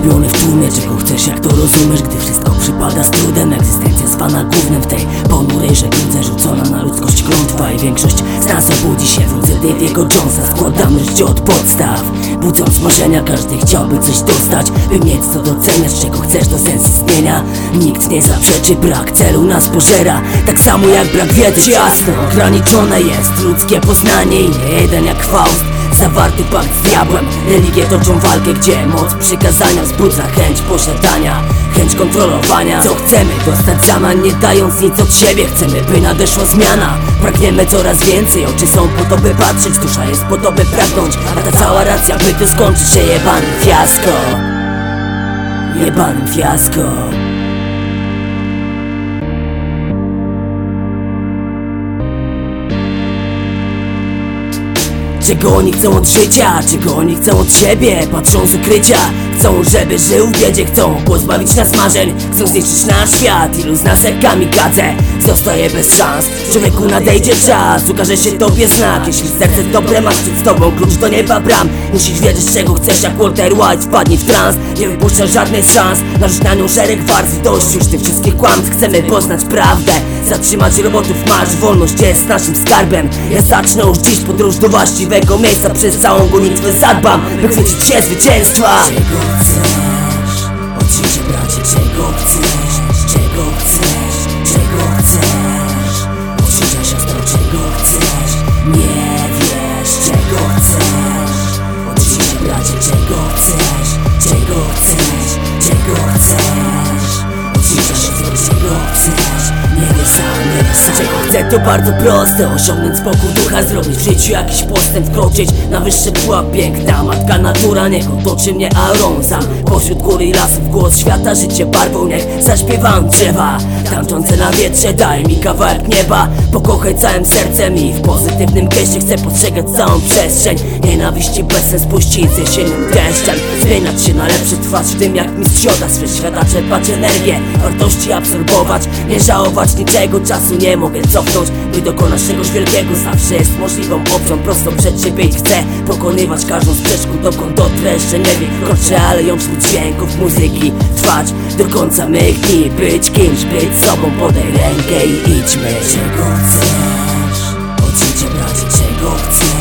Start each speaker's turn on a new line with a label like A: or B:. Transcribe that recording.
A: sama Pogubiony w tłumie, czego chcesz, jak to rozumiesz Gdy wszystko przypada z trudem. Egzystencja zwana głównym w tej ponurej żegludze Rzucona na ludzkość klątwa I większość z nas obudzi się w rudze Daviego Jonesa. Składamy życie od podstaw Budząc marzenia, każdy chciałby coś dostać By mieć co doceniać, czego chcesz to sens istnienia Nikt nie zaprzeczy, brak celu nas pożera. Tak samo jak brak wiedzy, jasno Ograniczone jest ludzkie poznanie I nie jeden jak Faust Zawarty pakt z diabłem. Religie toczą walkę, gdzie moc przykazania wzbudza chęć posiadania Chęć kontrolowania. Co chcemy dostać zamian nie dając nic od siebie. Chcemy by nadeszła zmiana. Pragniemy coraz więcej. Oczy są po to by patrzeć. Dusza jest po to by pragnąć. A ta cała racja by to skończyć się jebanym fiasko. Jebanym fiasko Czego oni chcą od życia, czego oni chcą od siebie? Patrzą z ukrycia, chcą żeby żył w biedzie Chcą pozbawić nas marzeń, chcą zniszczyć nasz świat Ilu z nas jak kamikadze. Zostaje bez szans Człowieku nadejdzie czas, ukaże się tobie znak Jeśli serce dobre masz przed tobą klucz do nieba bram. Musisz wiedzieć czego chcesz jak Walter White Wpadnij w trans, nie wypuszczasz żadnej szans Narzuć na nią szereg warstw, dość już tych wszystkich kłamstw. Chcemy poznać prawdę, zatrzymać robotów. Masz Wolność jest naszym skarbem. Ja zacznę już dziś podróż do właściwego miejsca. Przez całą gonitwę zadbam, by chwycić się zwycięstwa chcesz? Od życia bracie, czego chcesz? Czego chcesz? Czego chcesz? Od życia siostro, czego chcesz? Nie wiesz, czego chcesz? Od życia bracie, czego chcesz? Czego chcesz? Czego chcesz? Od życia siostro, czego chcesz? To bardzo proste Osiągnąć spokój ducha, zrobić w życiu jakiś postęp Wkroczyć na wyższy pułap Piękna. Matka natura niech otoczy mnie aurą Sam. Pośród góry i lasów głos świata Życie barwą niech zaśpiewam drzewa. Tańczące na wietrze daj mi kawałek nieba. Pokochaj całym sercem i w pozytywnym geście Chcę postrzegać całą przestrzeń. Nienawiści bez sens puścić z jesiennym deszczem Zmieniać się na lepszy twarz w tym jak mistrz joda. Swe świata czerpać energię, wartości absorbować. Nie żałować niczego, czasu nie mogę cofnąć By dokonać czegoś wielkiego. Zawsze jest możliwą opcją Prosto przed siebie i chcę pokonywać każdą sprzeczkę Dokąd dotrę jeszcze nie wiem, kroczę aleją wśród dźwięków muzyki Trwać do końca mych dni, być kimś, być sobą Podaj rękę i idźmy. Czego chcesz? Od życia bracie, czego chcesz?